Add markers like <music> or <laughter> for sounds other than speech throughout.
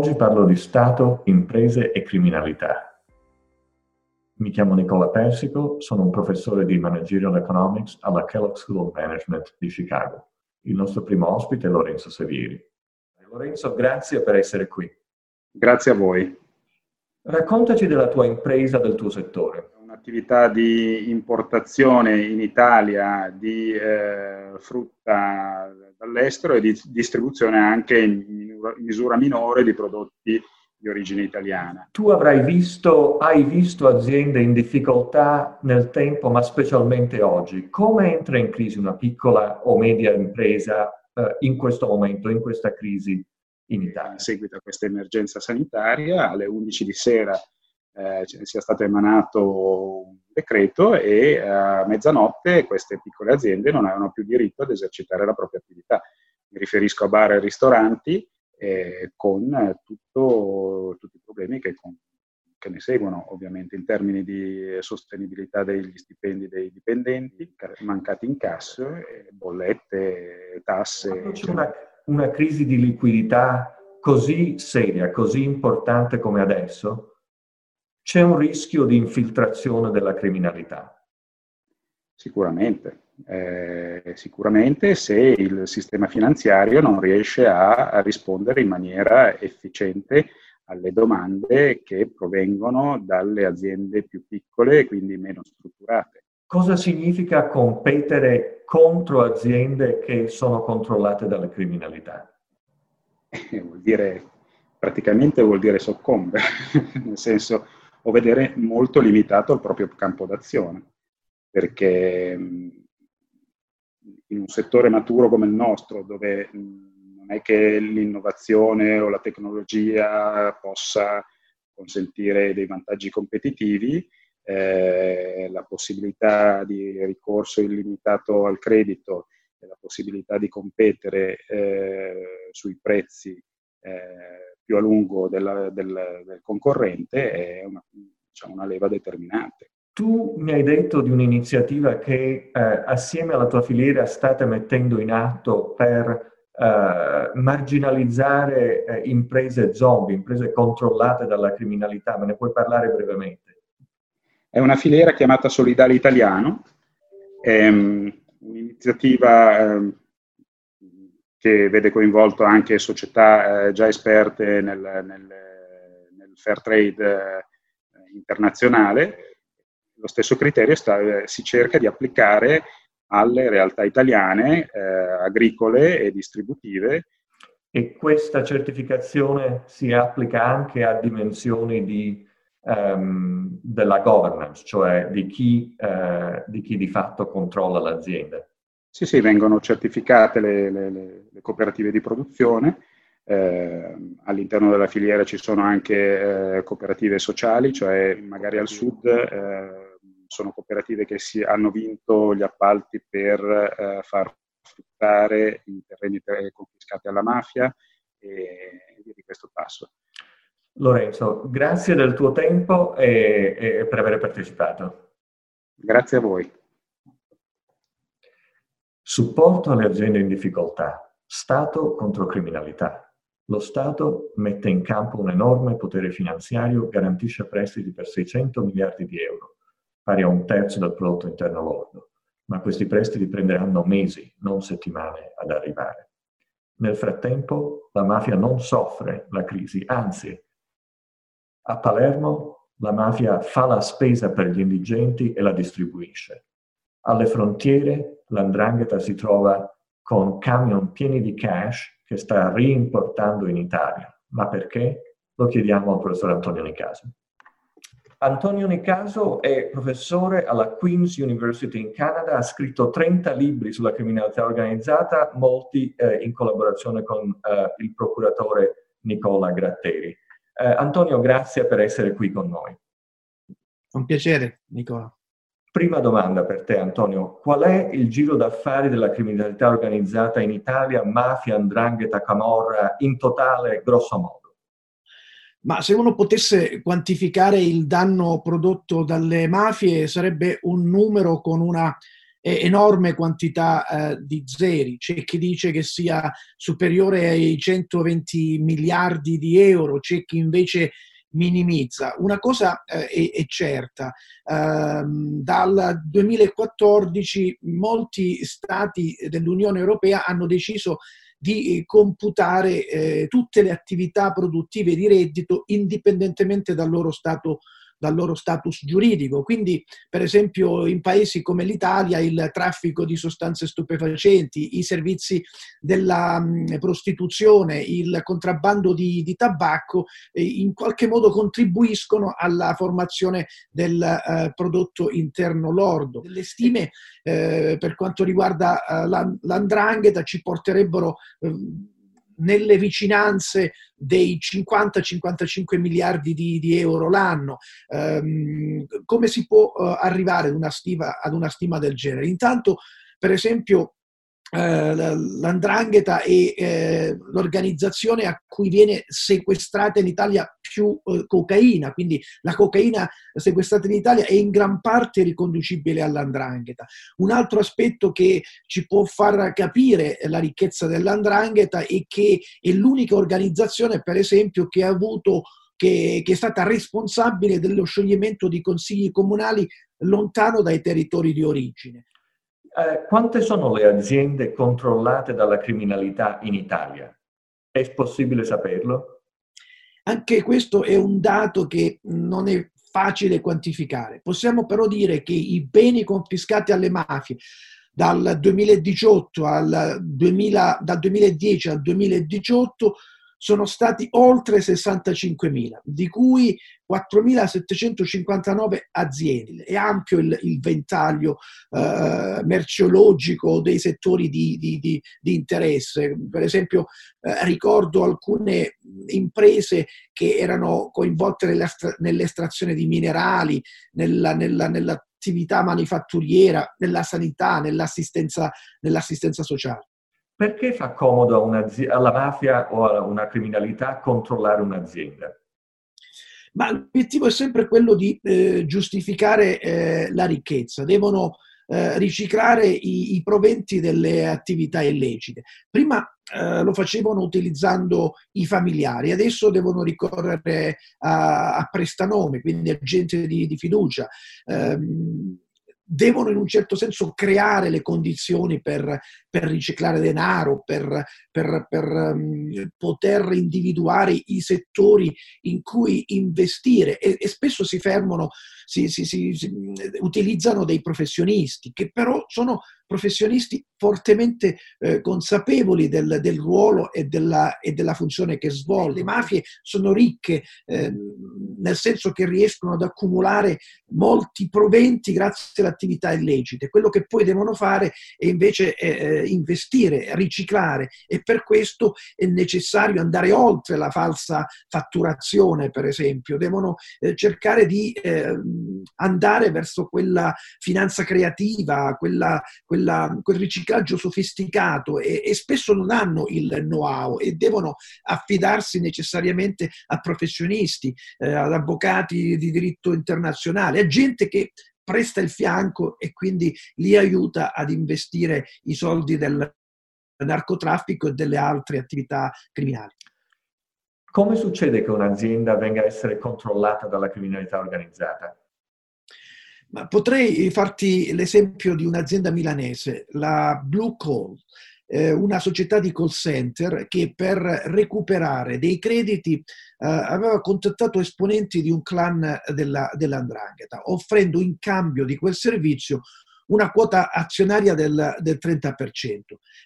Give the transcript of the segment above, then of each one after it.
Oggi parlo di Stato, imprese e criminalità. Mi chiamo Nicola Persico, sono un professore di Managerial Economics alla Kellogg School of Management di Chicago. Il nostro primo ospite è Lorenzo Sevieri. Lorenzo, grazie per essere qui. Grazie a voi. Raccontaci della tua impresa, del tuo settore. Un'attività di importazione in Italia di eh, frutta dall'estero e di distribuzione anche in misura minore di prodotti di origine italiana. Tu avrai visto, hai visto aziende in difficoltà nel tempo, ma specialmente oggi. Come entra in crisi una piccola o media impresa eh, in questo momento, in questa crisi in Italia? In seguito a questa emergenza sanitaria, alle 11 di sera eh, sia stato emanato un decreto e a mezzanotte queste piccole aziende non avevano più diritto ad esercitare la propria attività. Mi riferisco a bar e ristoranti eh, con tutto, tutti i problemi che, con, che, ne seguono, ovviamente in termini di sostenibilità degli stipendi dei dipendenti, mancati incasso, bollette, tasse. C'è una, una crisi di liquidità così seria, così importante come adesso? C'è un rischio di infiltrazione della criminalità? Sicuramente, eh, sicuramente se il sistema finanziario non riesce a, a, rispondere in maniera efficiente alle domande che provengono dalle aziende più piccole e quindi meno strutturate. Cosa significa competere contro aziende che sono controllate dalla criminalità? Eh, vuol dire, praticamente vuol dire soccombere, <laughs> nel senso o vedere molto limitato il proprio campo d'azione, perché in un settore maturo come il nostro, dove non è che l'innovazione o la tecnologia possa consentire dei vantaggi competitivi, eh, la possibilità di ricorso illimitato al credito e la possibilità di competere eh, sui prezzi eh, più a lungo del, del, del concorrente è una, diciamo, una leva determinante. Tu mi hai detto di un'iniziativa che eh, assieme alla tua filiera state mettendo in atto per eh, marginalizzare eh, imprese zombie, imprese controllate dalla criminalità. Me ne puoi parlare brevemente? È una filiera chiamata Solidale Italiano, è um, un'iniziativa um, che vede coinvolto anche società eh, già esperte nel, nel, nel fair trade eh, internazionale lo stesso criterio sta, eh, si cerca di applicare alle realtà italiane, eh, agricole e distributive. E questa certificazione si applica anche a dimensioni di, um, della governance, cioè di chi, uh, di chi, di fatto controlla l'azienda? Sì, sì, vengono certificate le, le, le cooperative di produzione. Eh, all'interno della filiera ci sono anche eh, cooperative sociali, cioè magari al sud eh, sono cooperative che si, hanno vinto gli appalti per eh, far fruttare i terreni confiscati alla mafia e, e di questo passo. Lorenzo, grazie del tuo tempo e, e per aver partecipato. Grazie a voi. Supporto alle aziende in difficoltà. Stato contro criminalità. Lo Stato mette in campo un enorme potere finanziario, garantisce prestiti per 600 miliardi di euro pari a un terzo del prodotto interno lordo, ma questi prestiti prenderanno mesi, non settimane ad arrivare. Nel frattempo la mafia non soffre la crisi, anzi, a Palermo la mafia fa la spesa per gli indigenti e la distribuisce. Alle frontiere l'andrangheta si trova con camion pieni di cash che sta reimportando in Italia. Ma perché? Lo chiediamo al professor Antonio Nicaso. Antonio Nicaso è professore alla Queen's University in Canada, ha scritto 30 libri sulla criminalità organizzata, molti eh, in collaborazione con eh, il procuratore Nicola Gratteri. Eh, Antonio, grazie per essere qui con noi. Un piacere, Nicola. Prima domanda per te, Antonio. Qual è il giro d'affari della criminalità organizzata in Italia, mafia, andrangheta, camorra, in totale, grosso modo? Ma se uno potesse quantificare il danno prodotto dalle mafie sarebbe un numero con una enorme quantità eh, di zeri, c'è chi dice che sia superiore ai 120 miliardi di euro, c'è chi invece minimizza. Una cosa eh, è, è, certa, ehm, dal 2014 molti stati dell'Unione Europea hanno deciso di computare eh, tutte le attività produttive di reddito indipendentemente dal loro stato dal loro status giuridico. Quindi, per esempio, in paesi come l'Italia il traffico di sostanze stupefacenti, i servizi della prostituzione, il contrabbando di, di tabacco, eh, in qualche modo contribuiscono alla formazione del eh, prodotto interno lordo. Le stime eh, per quanto riguarda eh, l'andrangheta ci porterebbero ehm, nelle vicinanze dei 50-55 miliardi di, di, euro l'anno. Um, come si può uh, arrivare ad una, stima, ad una stima del genere? Intanto, per esempio, l'andrangheta è eh, l'organizzazione a cui viene sequestrata in Italia più eh, cocaina, quindi la cocaina sequestrata in Italia è in gran parte riconducibile all'andrangheta. Un altro aspetto che ci può far capire la ricchezza dell'andrangheta è che è l'unica organizzazione, per esempio, che ha avuto che, che, è stata responsabile dello scioglimento di consigli comunali lontano dai territori di origine. Eh, quante sono le aziende controllate dalla criminalità in Italia? È possibile saperlo? Anche questo è un dato che non è facile quantificare. Possiamo però dire che i beni confiscati alle mafie dal 2018 al 2000, dal 2010 al 2018 sono stati oltre 65.000, di cui 4.759 aziende. È ampio il, il ventaglio eh, merceologico dei settori di, di, di, di interesse. Per esempio, eh, ricordo alcune imprese che erano coinvolte nell'estrazione di minerali, nella, nella, nell'attività manifatturiera, nella sanità, nell'assistenza, nell'assistenza sociale. Perché fa comodo alla mafia o a una criminalità controllare un'azienda? Ma l'obiettivo è sempre quello di eh, giustificare eh, la ricchezza, devono eh, riciclare i, i, proventi delle attività illecite. Prima eh, lo facevano utilizzando i familiari, adesso devono ricorrere a, a prestanome, quindi a gente di, di fiducia. Devono in un certo senso creare le condizioni per, per riciclare denaro, per, per, per um, poter individuare i settori in cui investire. E, e spesso si fermano, si, si, si, utilizzano dei professionisti che però sono professionisti fortemente eh, consapevoli del, del ruolo e della, e della, funzione che svolgono. Le mafie sono ricche eh, nel senso che riescono ad accumulare molti proventi grazie alle attività illecite. Quello che poi devono fare è invece eh, investire, riciclare e per questo è necessario andare oltre la falsa fatturazione, per esempio. Devono eh, cercare di ehm, andare verso quella finanza creativa, quella, quella quel riciclaggio sofisticato e, e, spesso non hanno il know-how e devono affidarsi necessariamente a professionisti, eh, ad avvocati di diritto internazionale, a gente che presta il fianco e quindi li aiuta ad investire i soldi del narcotraffico e delle altre attività criminali. Come succede che un'azienda venga a essere controllata dalla criminalità organizzata? Ma potrei farti l'esempio di un'azienda milanese, la Blue Call, eh, una società di call center che per recuperare dei crediti eh, aveva contattato esponenti di un clan della, dell'Andrangheta, offrendo in cambio di quel servizio una quota azionaria del, del 30%.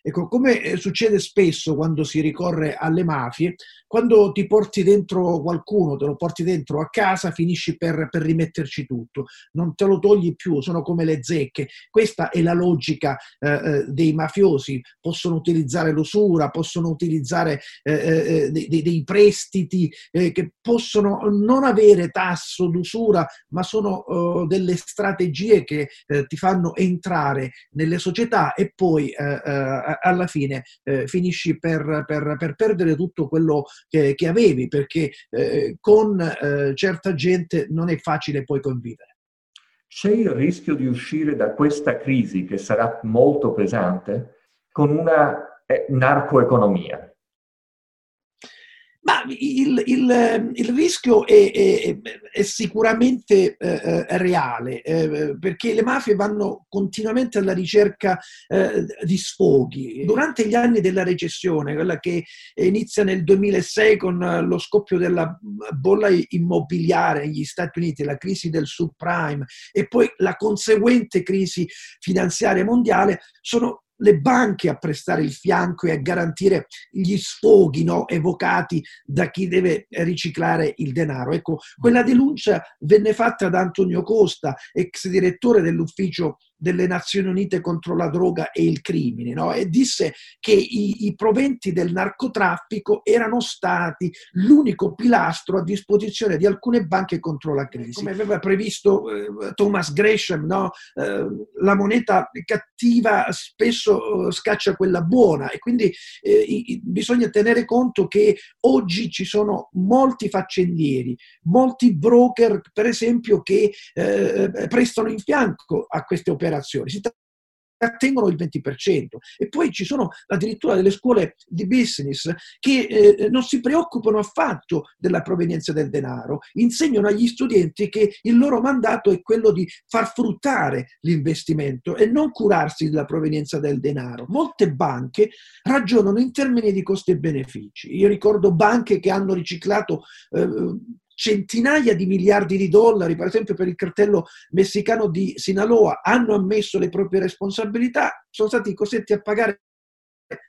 Ecco, come eh, succede spesso quando si ricorre alle mafie, quando ti porti dentro qualcuno, te lo porti dentro a casa, finisci per, per rimetterci tutto, non te lo togli più, sono come le zecche. Questa è la logica eh, eh dei mafiosi, possono utilizzare l'usura, possono utilizzare eh, eh, eh dei, dei, prestiti che possono non avere tasso d'usura, ma sono delle strategie che ti fanno entrare nelle società e poi eh, eh, alla fine eh, finisci per, per, per, perdere tutto quello che, che avevi perché eh, con certa gente non è facile poi convivere. c'è il rischio di uscire da questa crisi che sarà molto pesante con una narcoeconomia. Ma il, il, il rischio è, è, è sicuramente eh, eh, reale, eh, perché le mafie vanno continuamente alla ricerca eh, di sfoghi. Durante gli anni della recessione, quella che inizia nel 2006 con lo scoppio della bolla immobiliare negli Stati Uniti, la crisi del subprime e poi la conseguente crisi finanziaria mondiale, sono le banche a prestare il fianco e a garantire gli sfoghi no, evocati da chi deve riciclare il denaro. Ecco, quella denuncia venne fatta da Antonio Costa, ex direttore dell'ufficio delle Nazioni Unite contro la droga e il crimine, no? e disse che i, i, proventi del narcotraffico erano stati l'unico pilastro a disposizione di alcune banche contro la crisi. Come aveva previsto eh, Thomas Gresham, no? eh, la moneta cattiva spesso eh, scaccia quella buona. E quindi eh, bisogna tenere conto che oggi ci sono molti faccendieri, molti broker, per esempio, che eh, eh, prestano in fianco a queste operazioni operazioni, si trattengono il 20%. E poi ci sono addirittura delle scuole di business che eh, non si preoccupano affatto della provenienza del denaro, insegnano agli studenti che il loro mandato è quello di far fruttare l'investimento e non curarsi della provenienza del denaro. Molte banche ragionano in termini di costi e benefici. Io ricordo banche che hanno riciclato eh, centinaia di miliardi di dollari, per esempio per il cartello messicano di Sinaloa, hanno ammesso le proprie responsabilità, sono stati costretti a pagare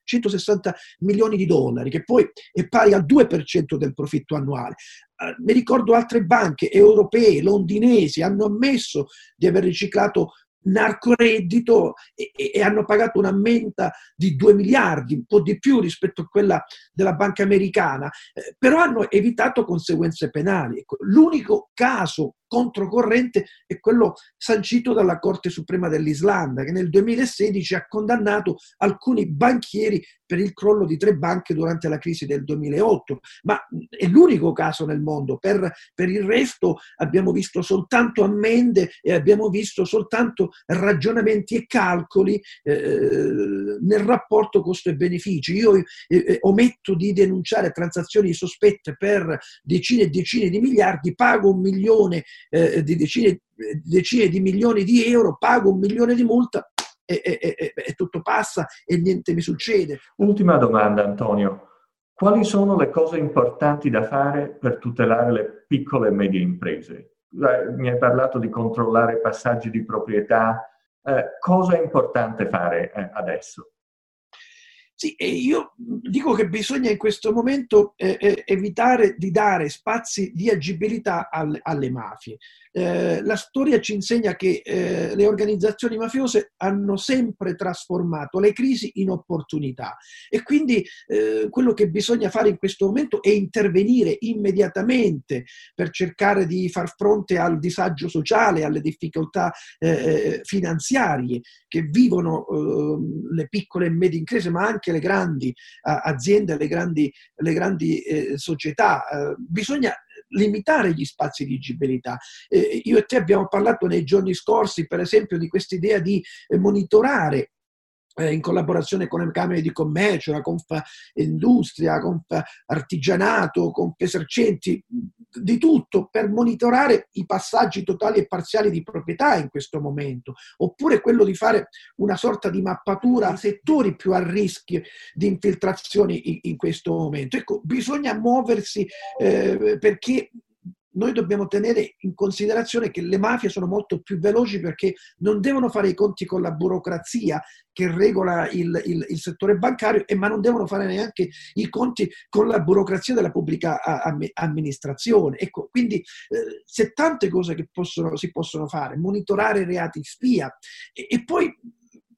160 milioni di dollari, che poi è pari al 2% del profitto annuale. Uh, mi ricordo altre banche europee, londinesi, hanno ammesso di aver riciclato narcoreddito e, e, hanno pagato un'ammenda di 2 miliardi, un po' di più rispetto a quella della banca americana, eh, però hanno evitato conseguenze penali. Ecco, l'unico caso controcorrente è quello sancito dalla Corte Suprema dell'Islanda, che nel 2016 ha condannato alcuni banchieri per il crollo di tre banche durante la crisi del 2008, ma è l'unico caso nel mondo. Per, per il resto abbiamo visto soltanto ammende e abbiamo visto soltanto ragionamenti e calcoli eh, nel rapporto costo e benefici. Io eh, eh, ometto di denunciare transazioni sospette per decine e decine di miliardi, pago un milione eh, di decine, decine, di milioni di euro, pago un milione di multa e, e, e, e tutto passa e niente mi succede. Ultima domanda Antonio. Quali sono le cose importanti da fare per tutelare le piccole e medie imprese? Mi hai parlato di controllare passaggi di proprietà. Eh, cosa è importante fare eh, adesso? Sì, e io dico che bisogna in questo momento eh, eh, evitare di dare spazi di agibilità alle, alle mafie. Eh, la storia ci insegna che eh, le organizzazioni mafiose hanno sempre trasformato le crisi in opportunità e quindi eh, quello che bisogna fare in questo momento è intervenire immediatamente per cercare di far fronte al disagio sociale, alle difficoltà eh, finanziarie che vivono le piccole e medie imprese, ma anche le grandi aziende, le grandi, le grandi eh, società. bisogna limitare gli spazi di agibilità. Eh, io e te abbiamo parlato nei giorni scorsi, per esempio, di questa idea di eh, monitorare eh, in collaborazione con le Camere di Commercio, la Conf Industria, Conf Artigianato, Conf Esercenti, di tutto per monitorare i passaggi totali e parziali di proprietà in questo momento, oppure quello di fare una sorta di mappatura dei settori più a rischio di infiltrazioni in, in questo momento. Ecco, bisogna muoversi eh, perché noi dobbiamo tenere in considerazione che le mafie sono molto più veloci perché non devono fare i conti con la burocrazia che regola il, il, il settore bancario, ma non devono fare neanche i conti con la burocrazia della pubblica amministrazione. Ecco, quindi eh, c'è tante cose che possono, si possono fare, monitorare reati spia e, e poi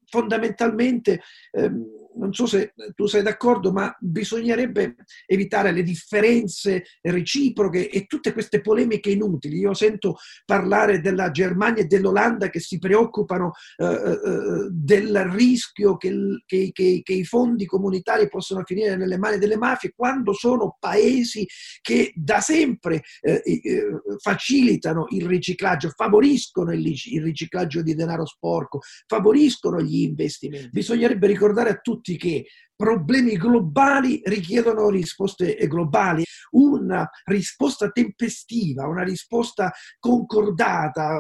fondamentalmente ehm, non so se tu sei d'accordo, ma bisognerebbe evitare le differenze reciproche e tutte queste polemiche inutili. Io sento parlare della Germania e dell'Olanda che si preoccupano eh, eh, eh del rischio che, che, che, che, i fondi comunitari possono finire nelle mani delle mafie, quando sono paesi che da sempre eh, eh facilitano il riciclaggio, favoriscono il, il riciclaggio di denaro sporco, favoriscono gli investimenti. Bisognerebbe ricordare a tutti che problemi globali richiedono risposte globali. Una risposta tempestiva, una risposta concordata,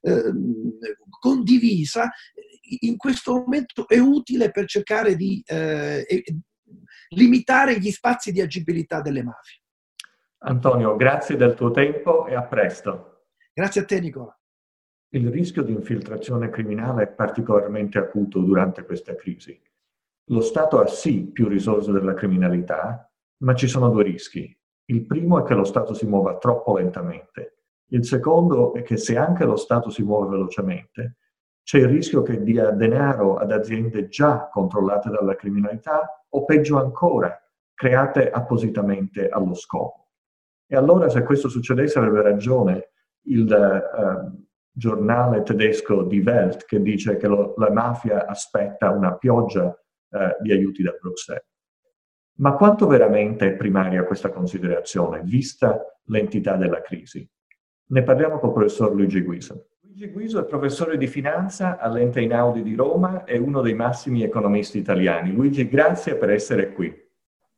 eh, condivisa, in questo momento è utile per cercare di eh, limitare gli spazi di agibilità delle mafie. Antonio, grazie del tuo tempo e a presto. Grazie a te Nicola. Il rischio di infiltrazione criminale è particolarmente acuto durante questa crisi. Lo Stato ha sì più risorse della criminalità, ma ci sono due rischi. Il primo è che lo Stato si muova troppo lentamente. Il secondo è che se anche lo Stato si muove velocemente, c'è il rischio che dia denaro ad aziende già controllate dalla criminalità o peggio ancora, create appositamente allo scopo. E allora se questo succedesse avrebbe ragione il eh, giornale tedesco Die Welt che dice che lo, la mafia aspetta una pioggia eh, di aiuti da Bruxelles. Ma quanto veramente è primaria questa considerazione, vista l'entità della crisi? Ne parliamo con il professor Luigi Guiso. Luigi Guiso è professore di finanza all'Ente Inaudi di Roma e uno dei massimi economisti italiani. Luigi, grazie per essere qui.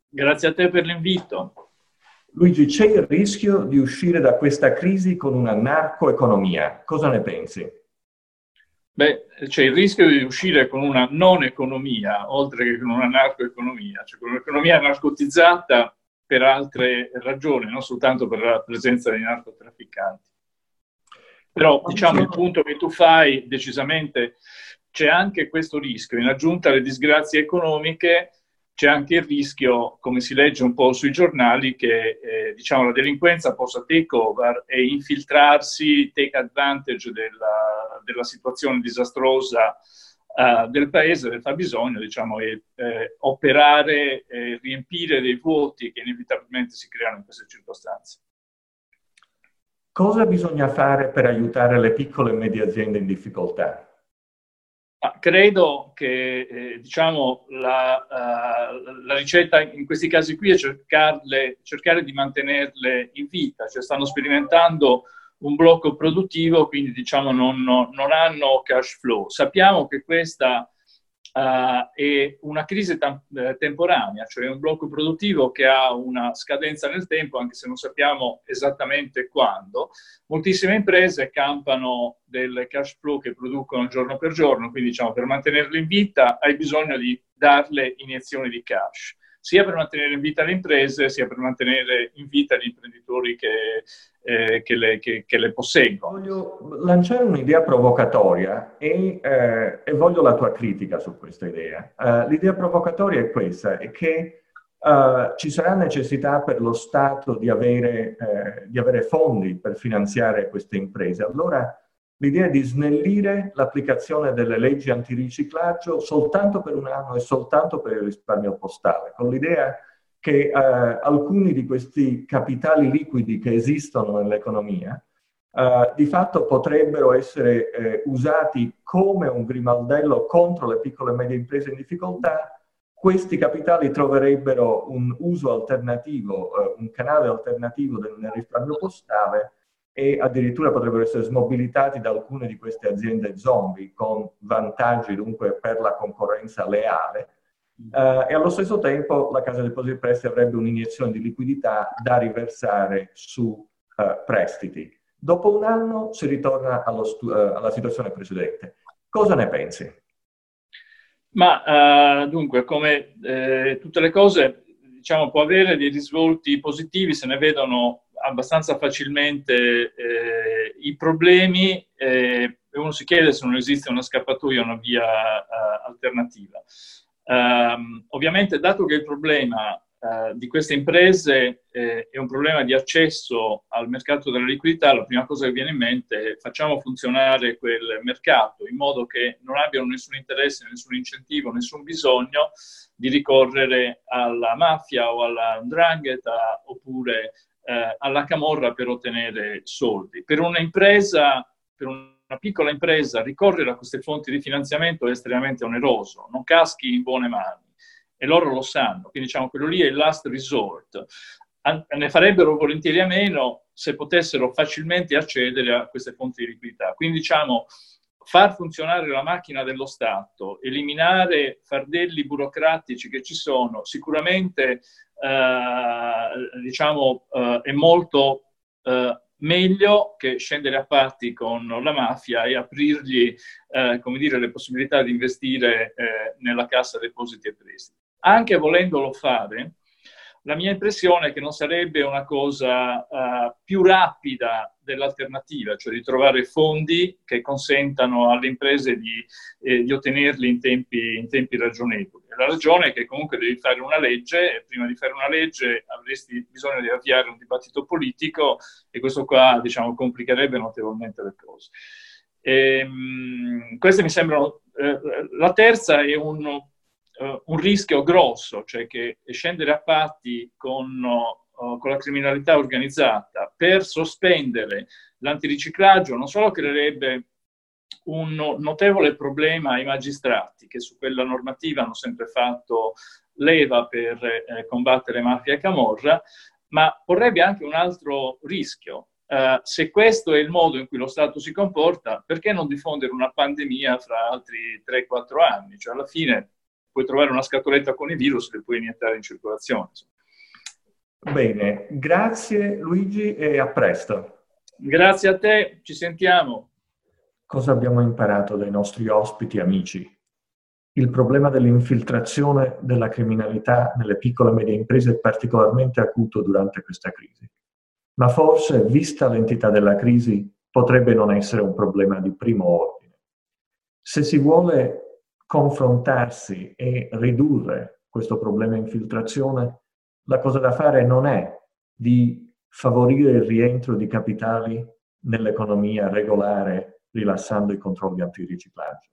Grazie a te per l'invito. Luigi, c'è il rischio di uscire da questa crisi con una narcoeconomia. Cosa ne pensi? Beh, c'è il rischio di uscire con una non economia, oltre che con una narcoeconomia, cioè con un'economia narcotizzata per altre ragioni, non soltanto per la presenza dei narcotrafficanti. Però diciamo il punto che tu fai decisamente c'è anche questo rischio, in aggiunta alle disgrazie economiche, c'è anche il rischio, come si legge un po' sui giornali, che eh, diciamo, la delinquenza possa take over e infiltrarsi, take advantage della, della situazione disastrosa uh, del paese, del fabbisogno, diciamo, e eh, operare riempire dei vuoti che inevitabilmente si creano in queste circostanze. Cosa bisogna fare per aiutare le piccole e medie aziende in difficoltà? Credo che eh, diciamo, la, uh, la, ricetta in questi casi qui è cercare di mantenerle in vita, cioè stanno sperimentando un blocco produttivo, quindi diciamo, non, non hanno cash flow. Sappiamo che questa uh, è una crisi tam- eh, temporanea, cioè un blocco produttivo che ha una scadenza nel tempo, anche se non sappiamo esattamente quando. Moltissime imprese campano del cash flow che producono giorno per giorno, quindi diciamo per mantenerle in vita hai bisogno di darle iniezioni di cash sia per mantenere in vita le imprese, sia per mantenere in vita gli imprenditori che, eh, che, le, che, che le, posseggono. Voglio lanciare un'idea provocatoria e, eh, e, voglio la tua critica su questa idea. Uh, l'idea provocatoria è questa, è che uh, ci sarà necessità per lo Stato di avere, eh, di avere fondi per finanziare queste imprese. Allora l'idea di snellire l'applicazione delle leggi antiriciclaggio soltanto per un anno e soltanto per il risparmio postale, con l'idea che eh, alcuni di questi capitali liquidi che esistono nell'economia eh, di fatto potrebbero essere eh, usati come un grimaldello contro le piccole e medie imprese in difficoltà, questi capitali troverebbero un uso alternativo, eh, un canale alternativo del, nel risparmio postale e addirittura potrebbero essere smobilitati da alcune di queste aziende zombie con vantaggi dunque per la concorrenza leale uh, e allo stesso tempo la Casa Depositi e Prestiti avrebbe un'iniezione di liquidità da riversare su uh, prestiti. Dopo un anno si ritorna stu- uh, alla situazione precedente. Cosa ne pensi? Ma dunque, come eh, tutte le cose, diciamo, può avere dei risvolti positivi se ne vedono abbastanza facilmente eh, i problemi eh, e uno si chiede se non esiste una scappatoia, una via uh, alternativa. Um, ovviamente, dato che il problema uh, di queste imprese eh, è un problema di accesso al mercato della liquidità, la prima cosa che viene in mente è facciamo funzionare quel mercato in modo che non abbiano nessun interesse, nessun incentivo, nessun bisogno di ricorrere alla mafia o alla ndrangheta oppure eh, alla camorra per ottenere soldi. Per un'impresa, per una piccola impresa, ricorrere a queste fonti di finanziamento è estremamente oneroso, non caschi in buone mani e loro lo sanno, quindi diciamo quello lì è il last resort. ne farebbero volentieri a meno se potessero facilmente accedere a queste fonti di liquidità. Quindi diciamo far funzionare la macchina dello Stato, eliminare fardelli burocratici che ci sono, sicuramente eh, diciamo, eh, è molto eh, meglio che scendere a patti con la mafia e aprirgli eh, come dire, le possibilità di investire eh, nella cassa depositi e prestiti. Anche volendolo fare, la mia impressione è che non sarebbe una cosa uh, più rapida dell'alternativa, cioè di trovare fondi che consentano alle imprese di, eh, di ottenerli in tempi, in tempi, ragionevoli. La ragione è che comunque devi fare una legge e prima di fare una legge avresti bisogno di avviare un dibattito politico e questo qua diciamo, complicherebbe notevolmente le cose. E, ehm, queste mi sembrano... Eh, la terza è un uh, un rischio grosso, cioè che scendere a patti con, uh, con la criminalità organizzata per sospendere l'antiriciclaggio non solo creerebbe un notevole problema ai magistrati che su quella normativa hanno sempre fatto leva per eh, combattere mafia e camorra, ma porrebbe anche un altro rischio. Uh, se questo è il modo in cui lo Stato si comporta, perché non diffondere una pandemia fra altri 3-4 anni? Cioè alla fine puoi trovare una scatoletta con i virus e puoi iniettare in circolazione. Bene, grazie Luigi e a presto. Grazie a te, ci sentiamo. Cosa abbiamo imparato dai nostri ospiti amici? Il problema dell'infiltrazione della criminalità nelle piccole e medie imprese è particolarmente acuto durante questa crisi. Ma forse, vista l'entità della crisi, potrebbe non essere un problema di primo ordine. Se si vuole confrontarsi e ridurre questo problema infiltrazione, la cosa da fare non è di favorire il rientro di capitali nell'economia regolare rilassando i controlli antiriciclaggio.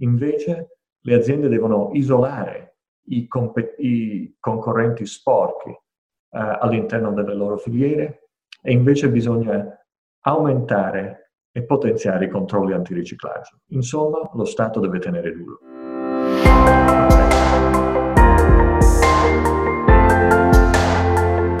Invece le aziende devono isolare i, comp- i concorrenti sporchi eh, all'interno delle loro filiere e invece bisogna aumentare e potenziare i controlli antiriciclaggio. Insomma, lo Stato deve tenere duro.